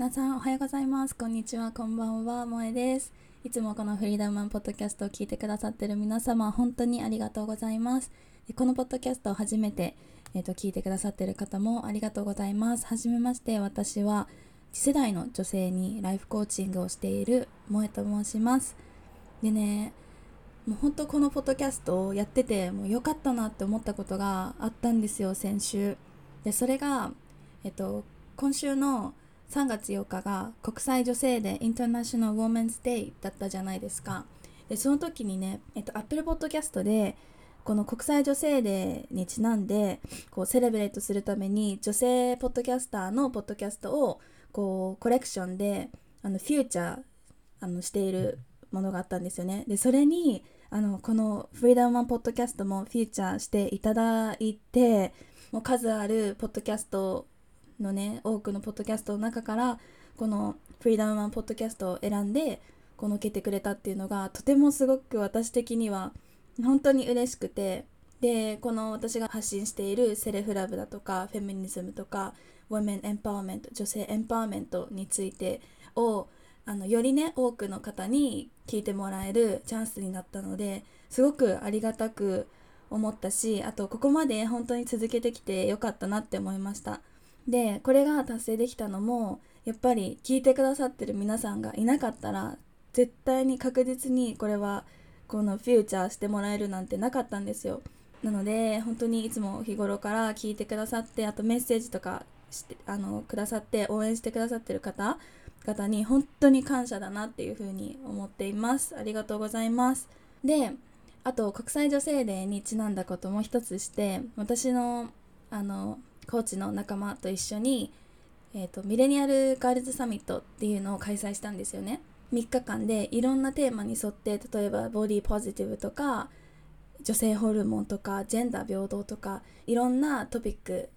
皆さんおはようございますこんにちはこんばんは萌えですいつもこのフリーダムマンポッドキャストを聞いてくださってる皆様本当にありがとうございますこのポッドキャストを初めてえーと、聞いてくださってる方もありがとうございます。はじめまして私は次世代の女性にライフコーチングをしている萌えと申します。でねもう本当このポッドキャストをやっててもう良かったなって思ったことがあったんですよ先週。でそれが、えっと、今週の3月8日が国際女性デーインターナショナル・ウォーメンズ・デイだったじゃないですか。でその時にね、えっと、Apple Podcast でこの国際女性デーにちなんでこうセレブレートするために女性ポッドキャスターのポッドキャストをこうコレクションであのフューチャーあのしているものがあったんですよね。でそれにあのこのフリーダムマンポッドキャストもフィーチャーしていただいてもう数あるポッドキャストのね多くのポッドキャストの中からこのフリーダムマンポッドキャストを選んでこの受けてくれたっていうのがとてもすごく私的には本当に嬉しくてでこの私が発信しているセルフラブだとかフェミニズムとかウォメンエンパワーメント女性エンパワーメントについてをあのよりね多くの方に聞いてもらえるチャンスになったのですごくありがたく思ったしあとここまで本当に続けてきてよかったなって思いました。でこれが達成できたのもやっぱり聞いてくださってる皆さんがいなかったら絶対に確実にこれはこのフューチャーしてもらえるなんてなかったんですよ。なので本当にいつも日頃から聞いてくださってあとメッセージとかしてあのくださって応援してくださってる方方に本当に感謝だなっていうふうに思っています。ありがとうございます。であと国際女性デーにちなんだことも一つして私のあのコーチの仲間と一緒に、えーとミレニアルガールズサミットっていうのを開催したんですよね。3日間でいろんなテーマに沿って例えばボディポジティブとか女性ホルモンとかジェンダー平等とかいろんなトピック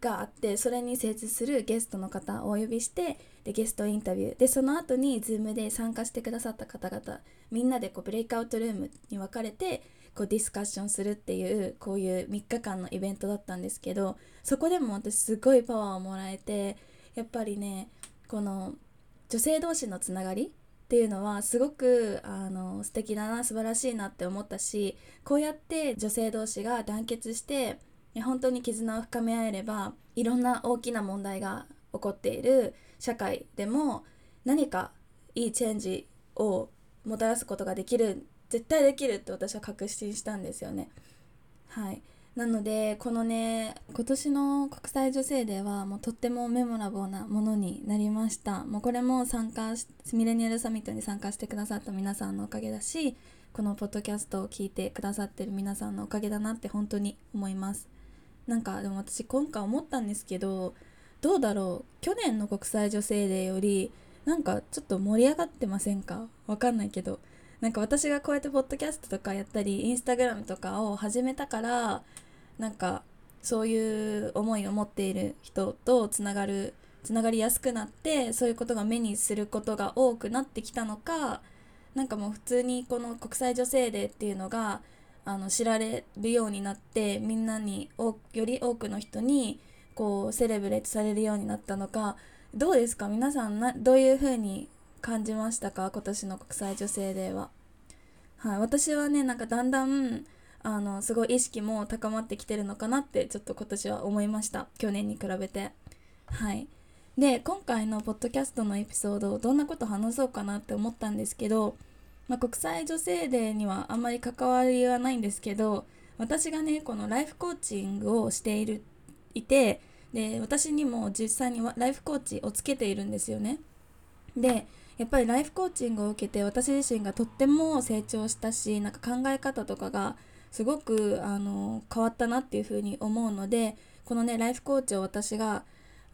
があってそれに精通するゲストの方をお呼びしてでゲストインタビュー。でその後に Zoom で参加してくださった方々みんなでこうブレイクアウトルームに分かれてこうディスカッションするっていうこういう3日間のイベントだったんですけどそこでも私すごいパワーをもらえてやっぱりねこの女性同士のつながりっていうのはすごくあの素敵だな素晴らしいなって思ったしこうやって女性同士が団結して本当に絆を深め合えればいろんな大きな問題が起こっている社会でも何かいいチェンジをもたらすことができる絶対できるって私は確信したんですよね。はい。なのでこのね今年の国際女性デーはもうとってもメモラボーなものになりました。もうこれも参加しミレニアルサミットに参加してくださった皆さんのおかげだしこのポッドキャストを聞いてくださってる皆さんのおかげだなって本当に思います。なんかでも私今回思ったんですけどどうだろう？去年の国際女性デーよりなんかちょっと盛り上がってませんか？わかんないけど。なんか私がこうやってポッドキャストとかやったりインスタグラムとかを始めたからなんかそういう思いを持っている人とつながるつながりやすくなってそういうことが目にすることが多くなってきたのかなんかもう普通にこの国際女性デーっていうのがあの知られるようになってみんなにより多くの人にこうセレブレートされるようになったのかどうですか？皆さんなどういう風に感じましたか？今年の国際女性デーは。はい、私はねなんかだんだんあのすごい意識も高まってきてるのかなってちょっと今年は思いました。去年に比べて。はい。で今回のポッドキャストのエピソードどんなこと話そうかなって思ったんですけど、まあ、国際女性デーにはあんまり関わりはないんですけど私がねこのライフコーチングをしているいてで私にも実際にライフコーチをつけているんですよね。でやっぱりライフコーチングを受けて私自身がとっても成長したしなんか考え方とかがすごくあの変わったなっていうふうに思うのでこのねライフコーチを私が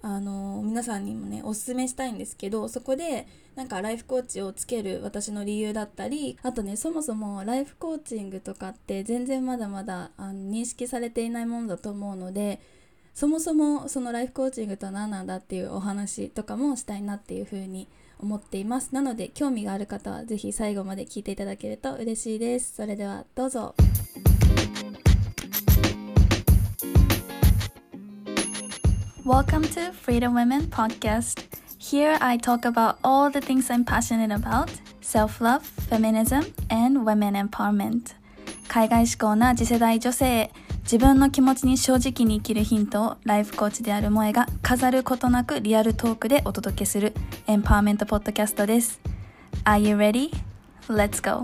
あの皆さんにもねおすすめしたいんですけどそこでなんかライフコーチをつける私の理由だったりあとねそもそもライフコーチングとかって全然まだまだあの認識されていないものだと思うのでそもそもそのライフコーチングとは何なんだっていうお話とかもしたいなっていうふうに思います思っていますなので興味がある方は是非最後まで聞いていただけると嬉しいですそれではどうぞ Welcome to Freedom Women Podcast Here I talk about all the things I'm passionate about self love, feminism, and women empowerment. 海外志向な次世代女性へ自分の気持ちに正直に生きるヒントをライフコーチである萌えが飾ることなくリアルトークでお届けするエンパワーメントポッドキャストです。Are you ready? Let's go!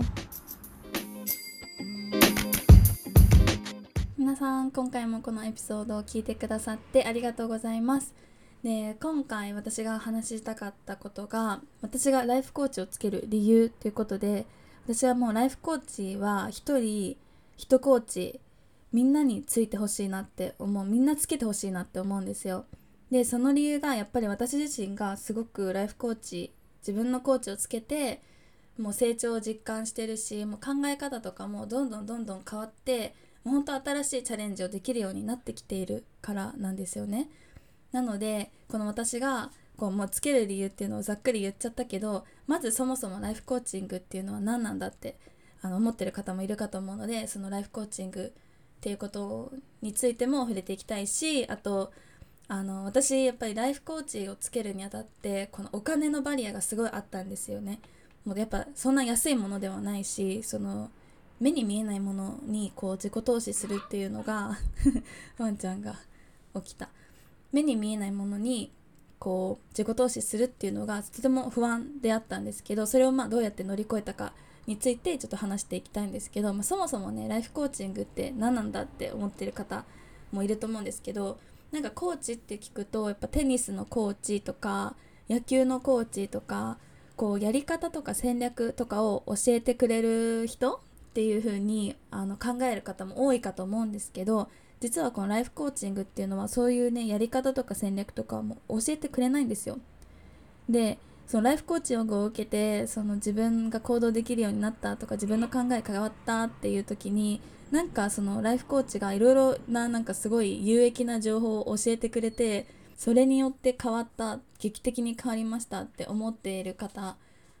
皆さん今回もこのエピソードを聞いてくださってありがとうございます。で今回私が話したかったことが私がライフコーチをつける理由ということで私はもうライフコーチは一人一コーチみんなについてほしいなって思うみんなつけてほしいなって思うんですよでその理由がやっぱり私自身がすごくライフコーチ自分のコーチをつけてもう成長を実感してるしもう考え方とかもどんどんどんどん変わってもう本当新しいチャレンジをできるようになってきているからなんですよね。なのでこの私がこうもうつける理由っていうのをざっくり言っちゃったけどまずそもそもライフコーチングっていうのは何なんだってあの思ってる方もいるかと思うのでそのライフコーチングっていうことについても触れていきたいしあとあの私やっぱりライフコーチをつけるにあたってこのお金のバリアがすごいあったんですよね。もうやっぱそんな安いものではないしその目に見えないものにこう自己投資するっていうのが ワンちゃんが起きた目に見えないものにこう自己投資するっていうのがとても不安であったんですけどそれをまあどうやって乗り越えたかについてちょっと話していきたいんですけど、まあ、そもそもねライフコーチングって何なんだって思ってる方もいると思うんですけどなんかコーチって聞くとやっぱテニスのコーチとか野球のコーチとかこうやり方とか戦略とかを教えてくれる人っていう風にあに考える方も多いかと思うんですけど実はこのライフコーチングっていうのはそういうねやり方とか戦略とかも教えてくれないんですよ。でそのライフコーチングを受けてその自分が行動できるようになったとか自分の考え変わったっていう時になんかそのライフコーチがいろいろななんかすごい有益な情報を教えてくれてそれによって変わった劇的に変わりましたって思っている方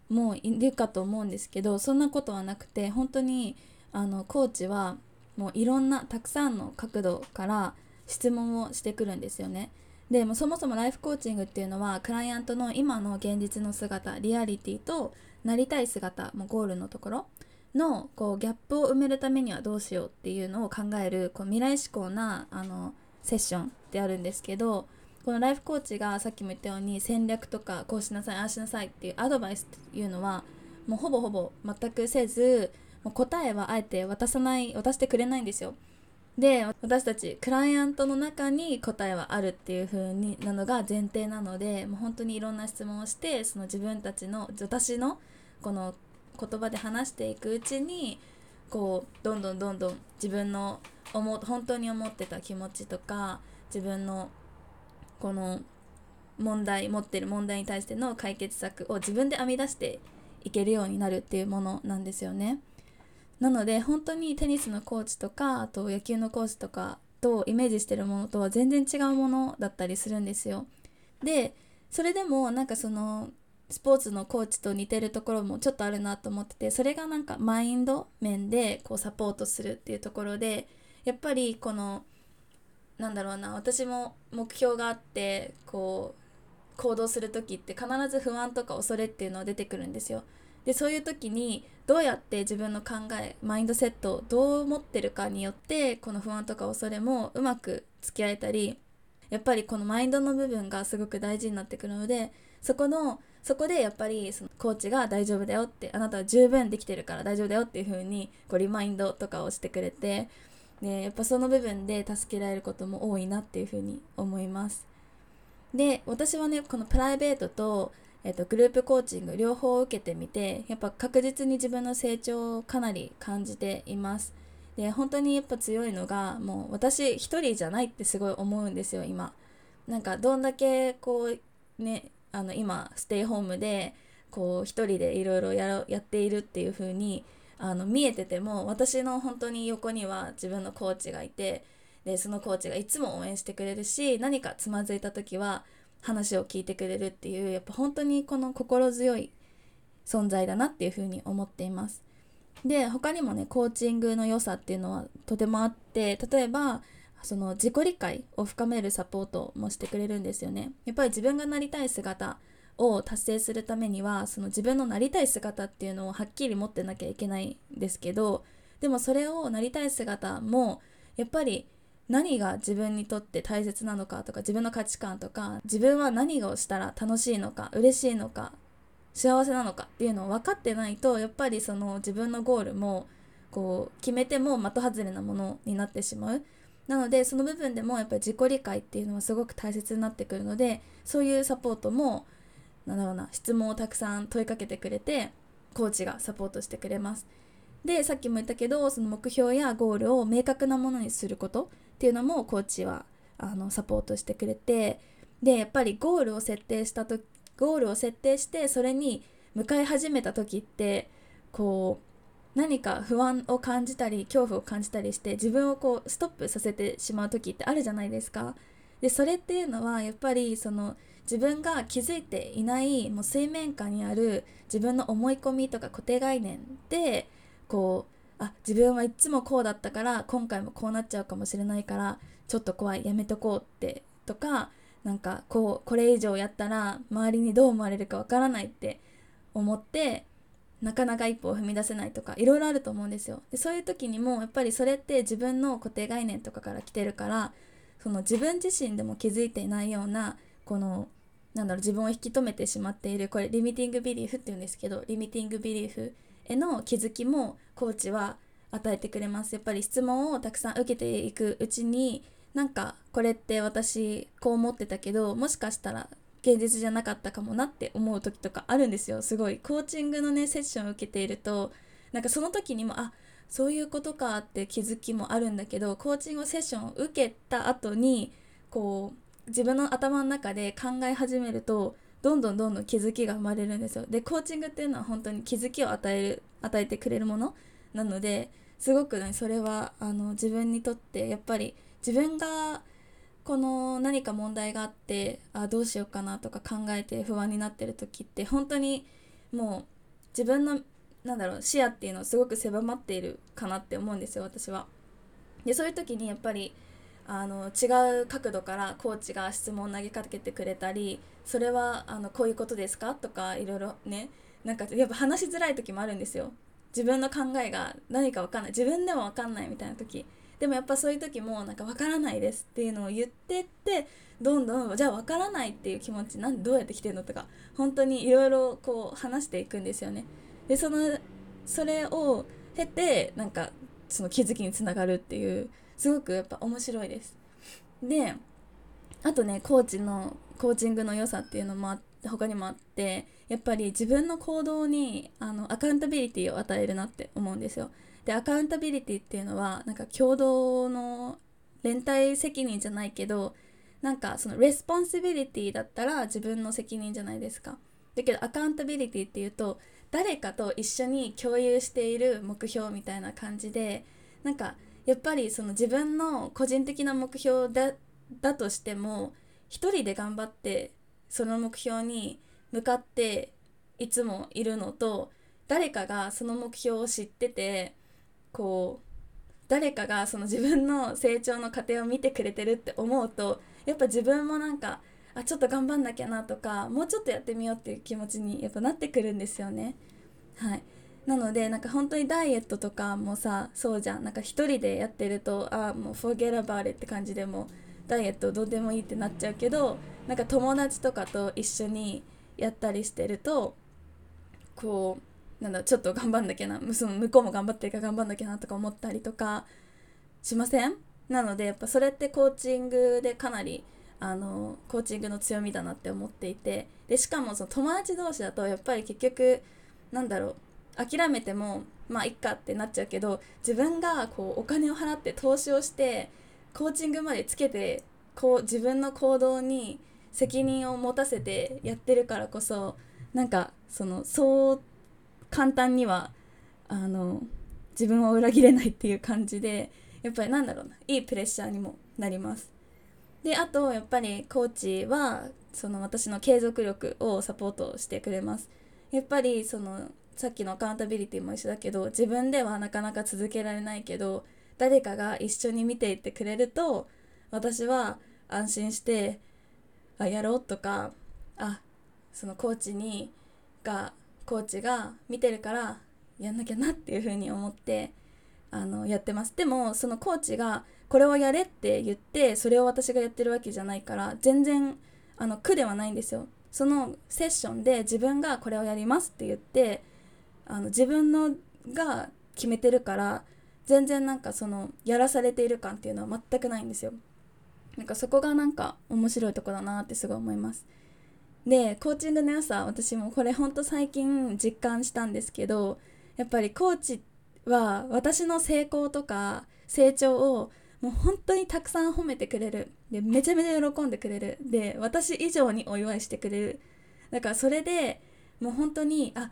もいるかと思うんですけどそんなことはなくて本当にあのコーチはもういろんなたくさんの角度から質問をしてくるんですよね。でもそもそもライフコーチングっていうのはクライアントの今の現実の姿リアリティとなりたい姿もゴールのところのこうギャップを埋めるためにはどうしようっていうのを考えるこう未来志向なあのセッションであるんですけどこのライフコーチがさっきも言ったように戦略とかこうしなさいああしなさいっていうアドバイスっていうのはもうほぼほぼ全くせずもう答えはあえて渡さない渡してくれないんですよ。で私たちクライアントの中に答えはあるっていう風になのが前提なのでもう本当にいろんな質問をしてその自分たちの私のこの言葉で話していくうちにこうどんどんどんどん自分の思本当に思ってた気持ちとか自分のこの問題持ってる問題に対しての解決策を自分で編み出していけるようになるっていうものなんですよね。なので本当にテニスのコーチとかあと野球のコーチとかとイメージしてるものとは全然違うものだったりするんですよ。でそれでもなんかそのスポーツのコーチと似てるところもちょっとあるなと思っててそれがなんかマインド面でこうサポートするっていうところでやっぱりこのなんだろうな私も目標があってこう行動する時って必ず不安とか恐れっていうのは出てくるんですよ。でそういう時にどうやって自分の考えマインドセットをどう持ってるかによってこの不安とか恐れもうまく付き合えたりやっぱりこのマインドの部分がすごく大事になってくるのでそこのそこでやっぱりそのコーチが大丈夫だよってあなたは十分できてるから大丈夫だよっていう風にこうリマインドとかをしてくれてでやっぱその部分で助けられることも多いなっていうふうに思います。で私はねこのプライベートと,、えーと、グループコーチング両方受けてみてやっぱ確実に自分の成長をかなり感じています。で本当にやっぱ強いのがもう私一人じゃないってすごい思うんですよ今。なんかどんだけこうねあの今ステイホームでこう一人でいろいろやっているっていう風にあの見えてても私の本当に横には自分のコーチがいてでそのコーチがいつも応援してくれるし何かつまずいた時は話を聞いてくれるっていうやっぱ本当にこの心強い存在だなっていうふうに思っています。で他にもねコーチングの良さっていうのはとてもあって例えばその自己理解を深めるサポートもしてくれるんですよね。やっぱり自分がなりたい姿を達成するためにはその自分のなりたい姿っていうのをはっきり持ってなきゃいけないんですけどでもそれをなりたい姿もやっぱり何が自分にとって大切なのかとか自分の価値観とか自分は何をしたら楽しいのか嬉しいのか幸せなのかっていうのを分かってないとやっぱりその自分のゴールもこう決めても的外れなものになってしまうなのでその部分でもやっぱり自己理解っていうのはすごく大切になってくるのでそういうサポートもなんだろうな質問をたくさん問いかけてくれてコーチがサポートしてくれます。でさっきも言ったけどその目標やゴールを明確なものにすることっていうのもコーチはあのサポートしてくれてでやっぱりゴールを設定したとゴールを設定してそれに向かい始めた時ってこう何か不安を感じたり恐怖を感じたりして自分をこうストップさせてしまう時ってあるじゃないですか。でそれっていうのはやっぱりその自分が気づいていないもう水面下にある自分の思い込みとか固定概念でこうあ自分はいっつもこうだったから今回もこうなっちゃうかもしれないからちょっと怖いやめとこうってとかなんかこうこれ以上やったら周りにどう思われるかわからないって思ってなかなか一歩を踏み出せないとかいろいろあると思うんですよ。でそういう時にもやっぱりそれって自分の固定概念とかから来てるからその自分自身でも気づいていないようなこのなんだろう自分を引き止めてしまっているこれリミティングビリーフっていうんですけどリミティングビリーフへの気づきもコーチは与えてくれます。やっぱり質問をたくさん受けていくうちになんかこれって私こう思ってたけどもしかしたら現実じゃなかったかもなって思う時とかあるんですよ。すごい。コーチングのねセッションを受けているとなんかその時にもあそういうことかって気づきもあるんだけどコーチングセッションを受けた後にこう自分の頭の中で考え始めるとどんどんどんどん気づきが生まれるんですよでコーチングっていうのは本当に気づきを与える与えてくれるものなのですごくねそれはあの自分にとってやっぱり自分がこの何か問題があってあどうしようかなとか考えて不安になってる時って本当にもう自分のなんだろう視野っていうのはすごく狭まっているかなって思うんですよ私は。でそういう時にやっぱりあの違う角度からコーチが質問を投げかけてくれたりそれはあのこういうことですか？とかいろいろね。なんかやっぱ話しづらい時もあるんですよ。自分の考えが何か分かんない。自分でも分かんないみたいな時。でもやっぱそういう時もなんか分からないですっていうのを言ってってどんどんじゃあ分からないっていう気持ちなんどうやって来てんのとか本当にいろいろこう話していくんですよね。でそのそれを経てなんかその気づきにつながるっていうすごくやっぱ面白いです。であとねコーチのコーチングの良さっていうのもあって他にもあってやっぱり自分の行動にあの accountability を与えるなって思うんですよ。で accountability っていうのはなんか共同の連帯責任じゃないけどなんかその responsibility だったら自分の責任じゃないですか。だけどアカウンタビリティっていうと誰かと一緒に共有している目標みたいな感じでなんかやっぱりその自分の個人的な目標だだとしても一人で頑張ってその目標に向かっていつもいるのと誰かがその目標を知っててこう誰かがその自分の成長の過程を見てくれてるって思うとやっぱ自分もなんかあちょっと頑張んなきゃなとかもうちょっとやってみようっていう気持ちにやっぱなってくるんですよね。はいなのでなんか本当にダイエットとかもさそうじゃん。なんか一人でやってるとああもう forget about it って感じでもダイエットどうでもいいってなっちゃうけどなんか友達とかと一緒にやったりしてるとこうなんだちょっと頑張んなきゃなその向こうも頑張ってるから頑張んなきゃなとか思ったりとかしません？なのでやっぱそれってコーチングでかなりあのコーチングの強みだなって思っていてでしかもその友達同士だとやっぱり結局なんだろう諦めてもまあいっかってなっちゃうけど自分がこうお金を払って投資をしてコーチングまでつけてこう自分の行動に責任を持たせてやってるからこそなんかそのそう簡単にはあの自分を裏切れないっていう感じでやっぱりなんだろうないいプレッシャーにもなります。であとやっぱりコーチはその私の継続力をサポートしてくれます。やっぱりそのさっきのアカウンタビリティも一緒だけど自分ではなかなか続けられないけど誰かが一緒に見ていってくれると私は安心してあやろうとかあそのコーチにがコーチが見てるからやんなきゃなっていうふうに思ってあのやってます。でもそのコーチがこれをやれって言ってそれを私がやってるわけじゃないから全然あの苦ではないんですよ。そのセッションで自分がこれをやりますって言ってあの自分のが決めてるから全然なんかそのやらされている感っていうのは全くないんですよ。なんかそこがなんか面白いとこだなってすごい思います。でコーチングの良さ私もこれほんと最近実感したんですけどやっぱりコーチは私の成功とか成長をもう本当にたくさん褒めてくれる。でめちゃめちゃ喜んでくれる。で私以上にお祝いしてくれる。だからそれでもう本当にあ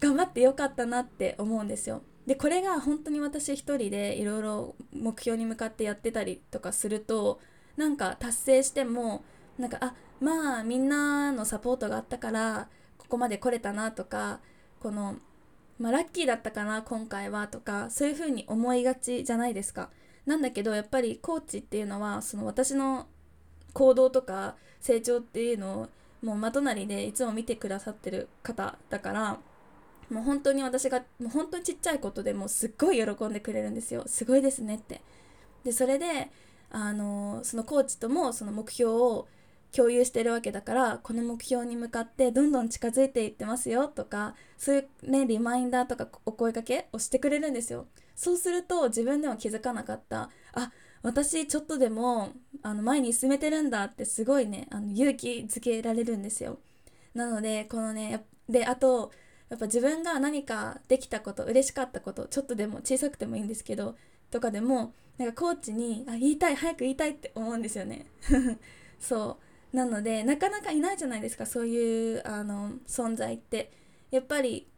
頑張ってよかったなって思うんですよでこれが本当に私一人でいろいろ目標に向かってやってたりとかするとなんか達成してもなんかあまあみんなのサポートがあったからここまで来れたなとかこの、まあ、ラッキーだったかな今回はとかそういうふうに思いがちじゃないですか。なんだけどやっぱりコーチっていうのはその私の行動とか成長っていうのをもうまとなりでいつも見てくださってる方だからもう本当に私がもう本当にちっちゃいことでもすっごい喜んでくれるんですよ。すごいですねって。でそれであのそのコーチともその目標を共有してるわけだからこの目標に向かってどんどん近づいていってますよとかそういうねリマインダーとかお声かけをしてくれるんですよ。そうすると自分では気づかなかった。あ私ちょっとでもあの前に進めてるんだってすごいねあの勇気づけられるんですよ。なのでこのねであとやっぱ自分が何かできたこと嬉しかったことちょっとでも小さくてもいいんですけどとかでもなんかコーチにあ言いたい早く言いたいって思うんですよね。そう。なのでなかなかいないじゃないですかそういうあの存在って。やっぱり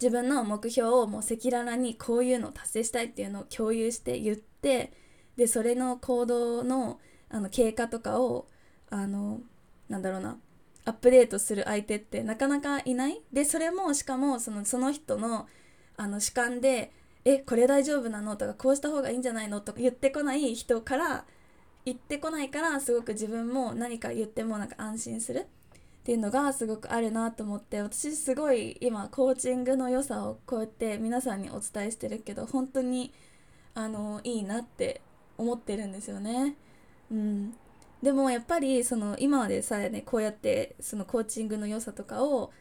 自分の目標をもう赤裸々にこういうのを達成したいっていうのを共有して言ってでそれの行動のあの経過とかをあのなんだろうなアップデートする相手ってなかなかいない？でそれもしかもそのその人のあの主観で「えこれ大丈夫なの?」とか「こうした方がいいんじゃないの?」とか言ってこない人から言ってこないからすごく自分も何か言ってもなんか安心する？っていうのがすごくあるなと思って私すごい今コーチングの良さをこうやって皆さんにお伝えしてるけど本当にあのいいなって思ってるんですよね。うん、でもやっぱりその今までさえねこうやってそのコーチングの良さとかを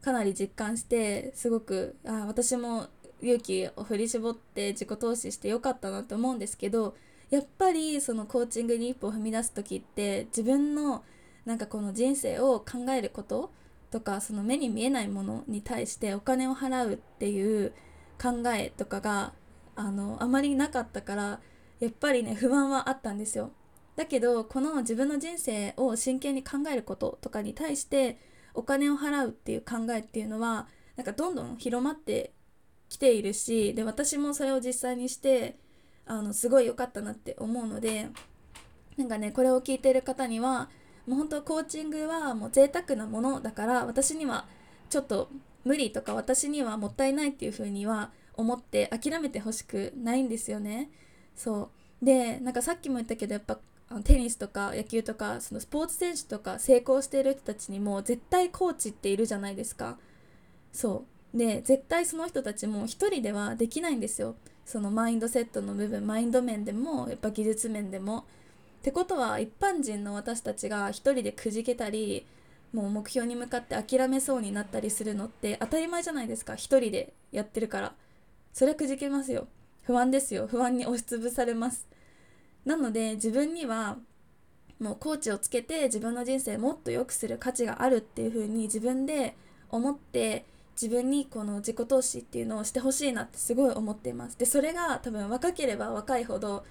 かなり実感してすごくあ私も勇気を振り絞って自己投資してよかったなと思うんですけどやっぱりそのコーチングに一歩踏み出す時って自分のなんかこの人生を考えることとかその目に見えないものに対してお金を払うっていう考えとかがあのあまりなかったからやっぱりね不安はあったんですよ。だけどこの自分の人生を真剣に考えることとかに対してお金を払うっていう考えっていうのはなんかどんどん広まってきているしで私もそれを実際にしてあのすごい良かったなって思うのでなんかねこれを聞いている方にはもう本当コーチングはもう贅沢なものだから私にはちょっと無理とか私にはもったいないっていう風には思って諦めてほしくないんですよね。そうでなんかさっきも言ったけどやっぱテニスとか野球とかそのスポーツ選手とか成功している人たちにも絶対コーチっているじゃないですか。そう。で絶対その人たちも一人ではできないんですよ。そのマインドセットの部分マインド面でもやっぱ技術面でも。ってことは一般人の私たちが一人でくじけたりもう目標に向かって諦めそうになったりするのって当たり前じゃないですか。一人でやってるから。それはくじけますよ。不安ですよ。不安に押しつぶされます。なので自分にはもうコーチをつけて自分の人生もっと良くする価値があるっていう風に自分で思って自分にこの自己投資っていうのをしてほしいなってすごい思っています。でそれが多分若ければ若いほど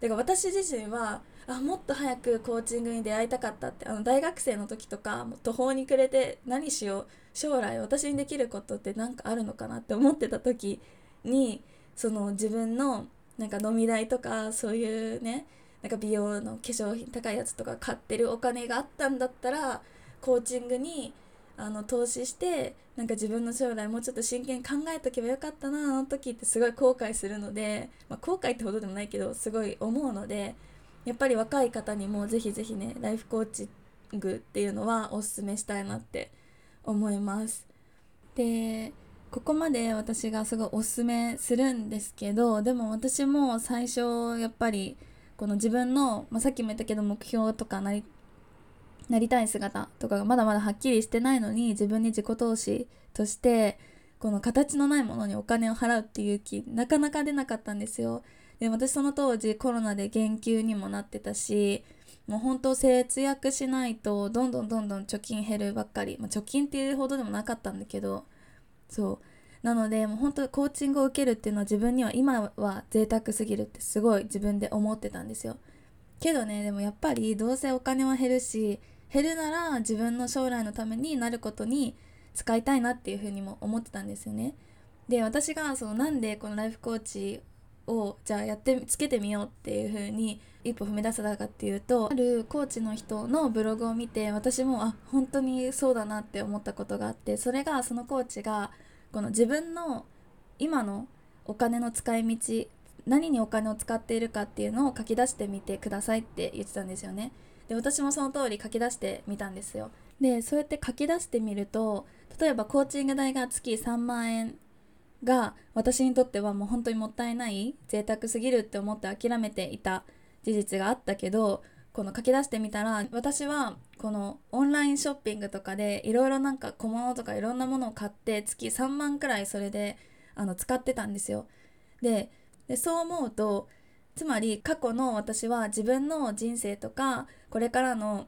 だから私自身はあもっと早くコーチングに出会いたかったってあの大学生の時とか途方に暮れて何しよう将来私にできることって何かあるのかなって思ってた時にその自分のなんか飲み代とかそういうねなんか美容の化粧品高いやつとか買ってるお金があったんだったらコーチングにあの投資してなんか自分の将来もうちょっと真剣に考えとけばよかったなあの時ってすごい後悔するので、まあ、後悔ってほどでもないけどすごい思うのでやっぱり若い方にもぜひぜひねライフコーチングっていうのはおすすめしたいなって思います。でここまで私がすごいおすすめするんですけどでも私も最初やっぱりこの自分の、まあ、さっきも言ったけど目標とかなりなりたい姿とかがまだまだはっきりしてないのに自分に自己投資としてこの形のないものにお金を払うっていう気なかなか出なかったんですよ。で私その当時コロナで減給にもなってたしもう本当節約しないとどんどんどんどん貯金減るばっかり、まあ、貯金っていうほどでもなかったんだけどそう。なのでもう本当コーチングを受けるっていうのは自分には今は贅沢すぎるってすごい自分で思ってたんですよ。けどねでもやっぱりどうせお金は減るし減るなら自分の将来のためになることに使いたいなっていうふうにも思ってたんですよね。で私がそのなんでこのライフコーチをじゃあやってつけてみようっていう風に一歩踏み出せたかっていうとあるコーチの人のブログを見て私もあ本当にそうだなって思ったことがあってそれがそのコーチがこの自分の今のお金の使い道何にお金を使っているかっていうのを書き出してみてくださいって言ってたんですよね。で私もその通り書き出してみたんですよ。でそうやって書き出してみると例えばコーチング代が月3万円が私にとってはもう本当にもったいない贅沢すぎるって思って諦めていた事実があったけどこの書き出してみたら私はこのオンラインショッピングとかでいろいろなんか小物とかいろんなものを買って月3万くらいそれであの使ってたんですよ。でそう思うとつまり過去の私は自分の人生とかこれからの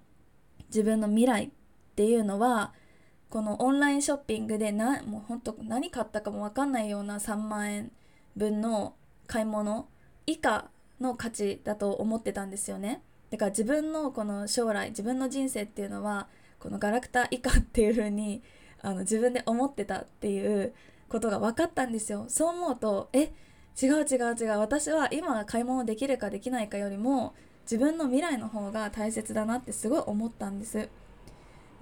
自分の未来っていうのはこのオンラインショッピングでなもうほんと何買ったかも分かんないような3万円分の買い物以下の価値だと思ってたんですよね。だから自分のこの将来自分の人生っていうのはこのガラクタ以下っていう風にあの自分で思ってたっていうことが分かったんですよ。そう思うとえ違う違う違う私は今買い物できるかできないかよりも自分の未来の方が大切だなってすごい思ったんです。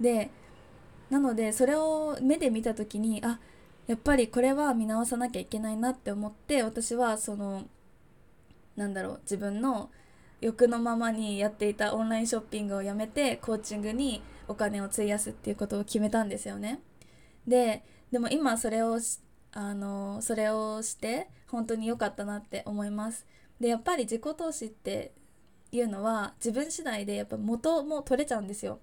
でなのでそれを目で見た時にあやっぱりこれは見直さなきゃいけないなって思って私はそのなんだろう自分の欲のままにやっていたオンラインショッピングをやめてコーチングにお金を費やすっていうことを決めたんですよね。ででも今それをあのそれをして本当に良かったなって思います。でやっぱり自己投資っていうのは自分次第でやっぱ元も取れちゃうんですよ。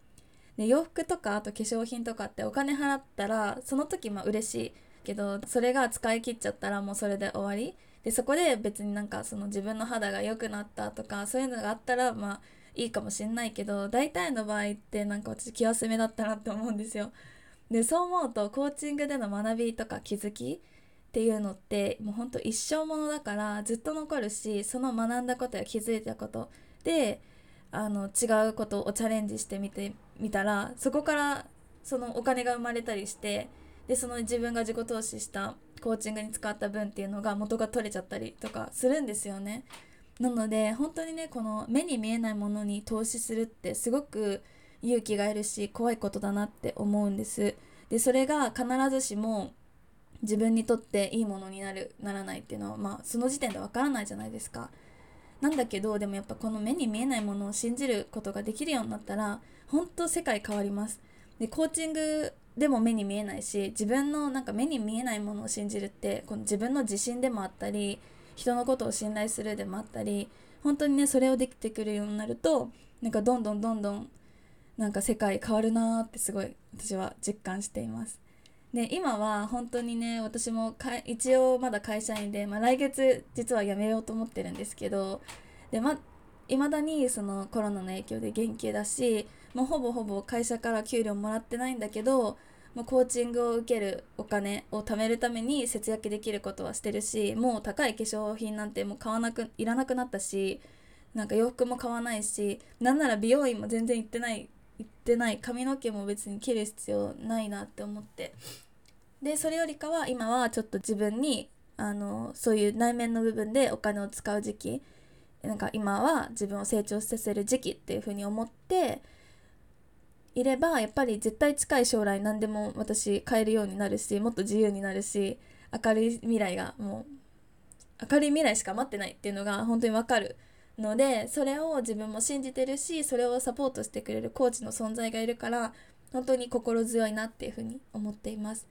で洋服とかあと化粧品とかってお金払ったらその時まあ嬉しいけどそれが使い切っちゃったらもうそれで終わりでそこで別になんかその自分の肌が良くなったとかそういうのがあったらまあいいかもしんないけど大体の場合ってなんか私気休めだったなって思うんですよ。でそう思うとコーチングでの学びとか気づきっていうのってもうほんと一生ものだからずっと残るしその学んだことや気づいたことであの違うことをチャレンジしてみてみたらそこからそのお金が生まれたりしてでその自分が自己投資したコーチングに使った分っていうのが元が取れちゃったりとかするんですよね。なので本当にねこの目に見えないものに投資するってすごく勇気がいるし怖いことだなって思うんです。でそれが必ずしも自分にとっていいものになるならないっていうのはまあその時点でわからないじゃないですか。なんだけどでもやっぱこの目に見えないものを信じることができるようになったら本当世界変わります。でコーチングでも目に見えないし自分のなんか目に見えないものを信じるってこの自分の自信でもあったり人のことを信頼するでもあったり本当にねそれをできてくるようになるとなんかどんどんどんどんなんか世界変わるなーってすごい私は実感しています。で今は本当にね私も一応まだ会社員で、まあ、来月実は辞めようと思ってるんですけどでま未だにそのコロナの影響で減給だしもうほぼほぼ会社から給料もらってないんだけどもうコーチングを受けるお金を貯めるために節約できることはしてるしもう高い化粧品なんてもう買わなくいらなくなったしなんか洋服も買わないしなんなら美容院も全然行ってない行ってない。髪の毛も別に切る必要ないなって思って。でそれよりかは今はちょっと自分にあのそういう内面の部分でお金を使う時期。なんか今は自分を成長させる時期っていう風に思っていればやっぱり絶対近い将来何でも私変えるようになるしもっと自由になるし明るい未来がもう明るい未来しか待ってないっていうのが本当にわかる。のでそれを自分も信じてるしそれをサポートしてくれるコーチの存在がいるから本当に心強いなっていうふうに思っています。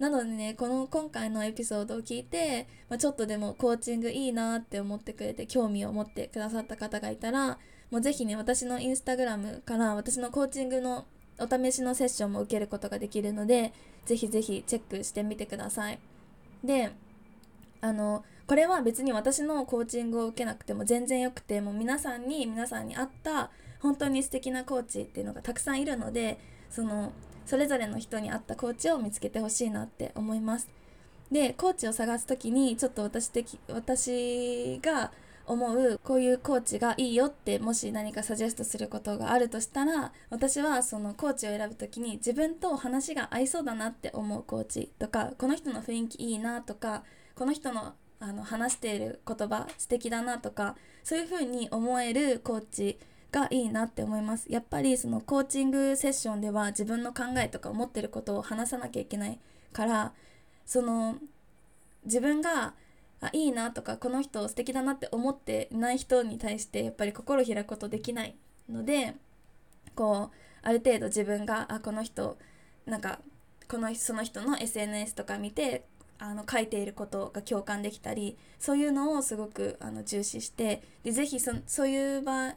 なのでねこの今回のエピソードを聞いて、まあ、ちょっとでもコーチングいいなって思ってくれて興味を持ってくださった方がいたらもう是非ね私のインスタグラムから私のコーチングのお試しのセッションも受けることができるので是非是非チェックしてみてください。であのこれは別に私のコーチングを受けなくても全然よくてもう皆さんに皆さんに合った本当に素敵なコーチっていうのがたくさんいるのでそのそれぞれの人に合ったコーチを見つけてほしいなって思います。でコーチを探す時にちょっと私的私が思うこういうコーチがいいよってもし何かサジェストすることがあるとしたら私はそのコーチを選ぶ時に自分と話が合いそうだなって思うコーチとかこの人の雰囲気いいなとかこの人のあの話している言葉素敵だなとかそういう風に思えるコーチがいいなって思います。やっぱりそのコーチングセッションでは自分の考えとか思ってることを話さなきゃいけないからその自分があいいなとかこの人素敵だなって思ってない人に対してやっぱり心開くことできないのでこうある程度自分があこの人なんかこのその人の SNS とか見てあの書いていることが共感できたりそういうのをすごくあの重視してでぜひそそういう場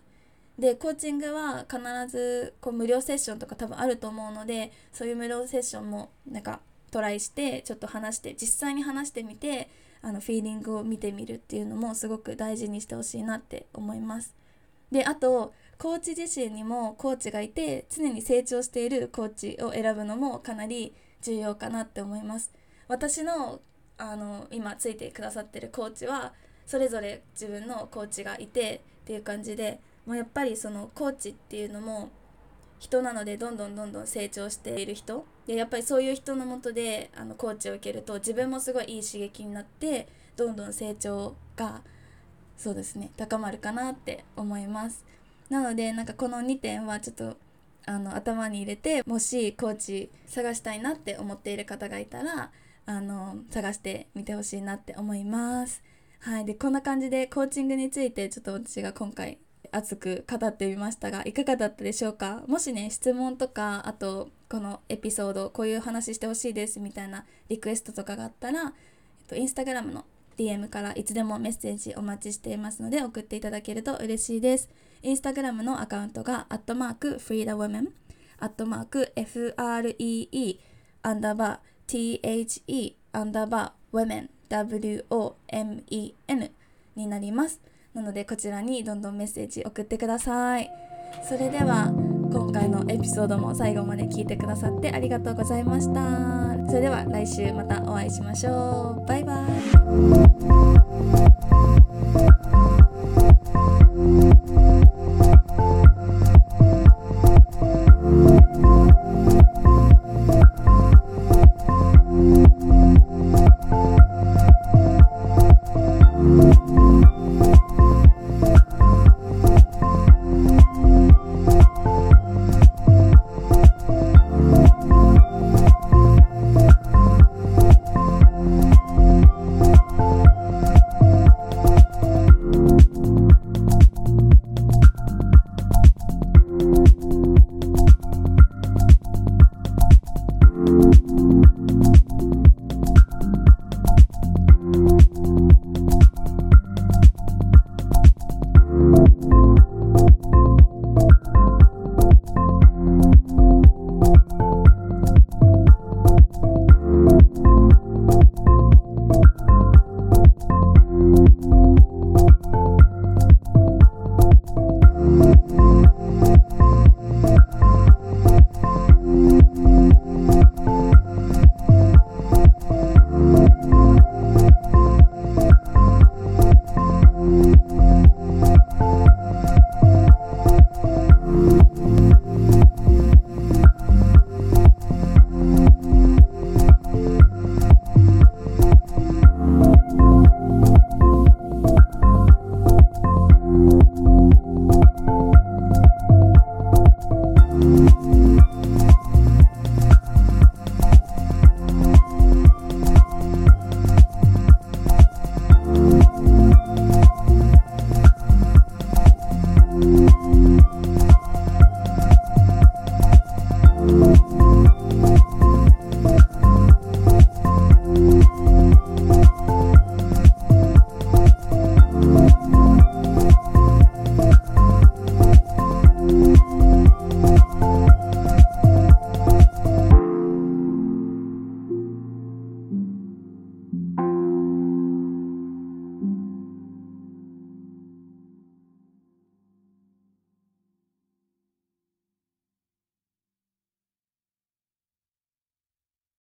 でコーチングは必ずこう無料セッションとか多分あると思うのでそういう無料セッションもなんかトライしてちょっと話して実際に話してみてあのフィーリングを見てみるっていうのもすごく大事にしてほしいなって思います。であとコーチ自身にもコーチがいて常に成長しているコーチを選ぶのもかなり重要かなって思います。私のあの今ついてくださってるコーチはそれぞれ自分のコーチがいてっていう感じでもうやっぱりそのコーチっていうのも人なのでどんどんどんどん成長している人。でやっぱりそういう人のもとであのコーチを受けると自分もすごいいい刺激になってどんどん成長がそうですね高まるかなって思います。なのでなんかこの2点はちょっとあの頭に入れてもしコーチ探したいなって思っている方がいたらあの探してみてほしいなって思います。はい、でこんな感じでコーチングについてちょっと私が今回熱く語ってみましたがいかがだったでしょうか？もしね質問とかあとこのエピソードこういう話してほしいですみたいなリクエストとかがあったら、えっと、インスタグラムの DM からいつでもメッセージお待ちしていますので送っていただけると嬉しいです。インスタグラムのアカウントが、アットマーク、フリーダウォメン、アットマーク、FREE、アンダーバー、the アンダーバー women w-o-m-e-n になります。なのでこちらにどんどんメッセージ送ってください。それでは今回のエピソードも最後まで聞いてくださってありがとうございました。それでは来週またお会いしましょう。バイバイ。